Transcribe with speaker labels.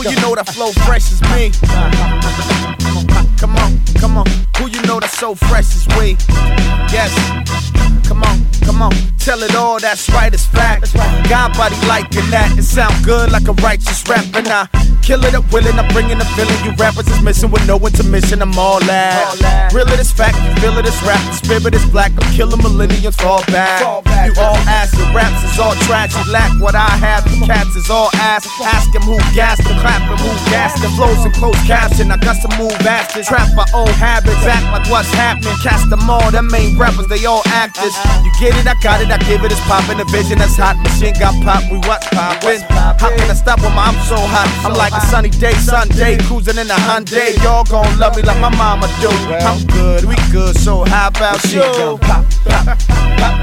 Speaker 1: Who you know that flow fresh as me? Come on, come on. Who you know that's so fresh as we? Yes. Come on, come on. Tell it all, that's right, it's fact. God body liking that. It sound good like a righteous rap. And I kill it up, willing, I'm bringing the feeling. You rappers is missing with no intermission. I'm all that. Real it is fact, you feel it is rap. The spirit is black. I'm killing millenniums, fall back. You all ass, the raps is all trash. You lack what I have. The all ass. Ask him who gassed them, clap him who gassed them. Flows in closed caption. I got some move asses. Trap my own habits, act like what's happening. Cast them all, them main rappers, they all actors. Uh-huh. You get it, I got it, I give it, it's poppin'. The vision that's hot, machine got pop, we what poppin'? How can I stop when I'm so hot? I'm like a sunny day, Sunday, cruising in a Hyundai. Y'all gon' love me like my mama do. I'm good, we good, so how about you?
Speaker 2: Pop, pop, pop, go to evil.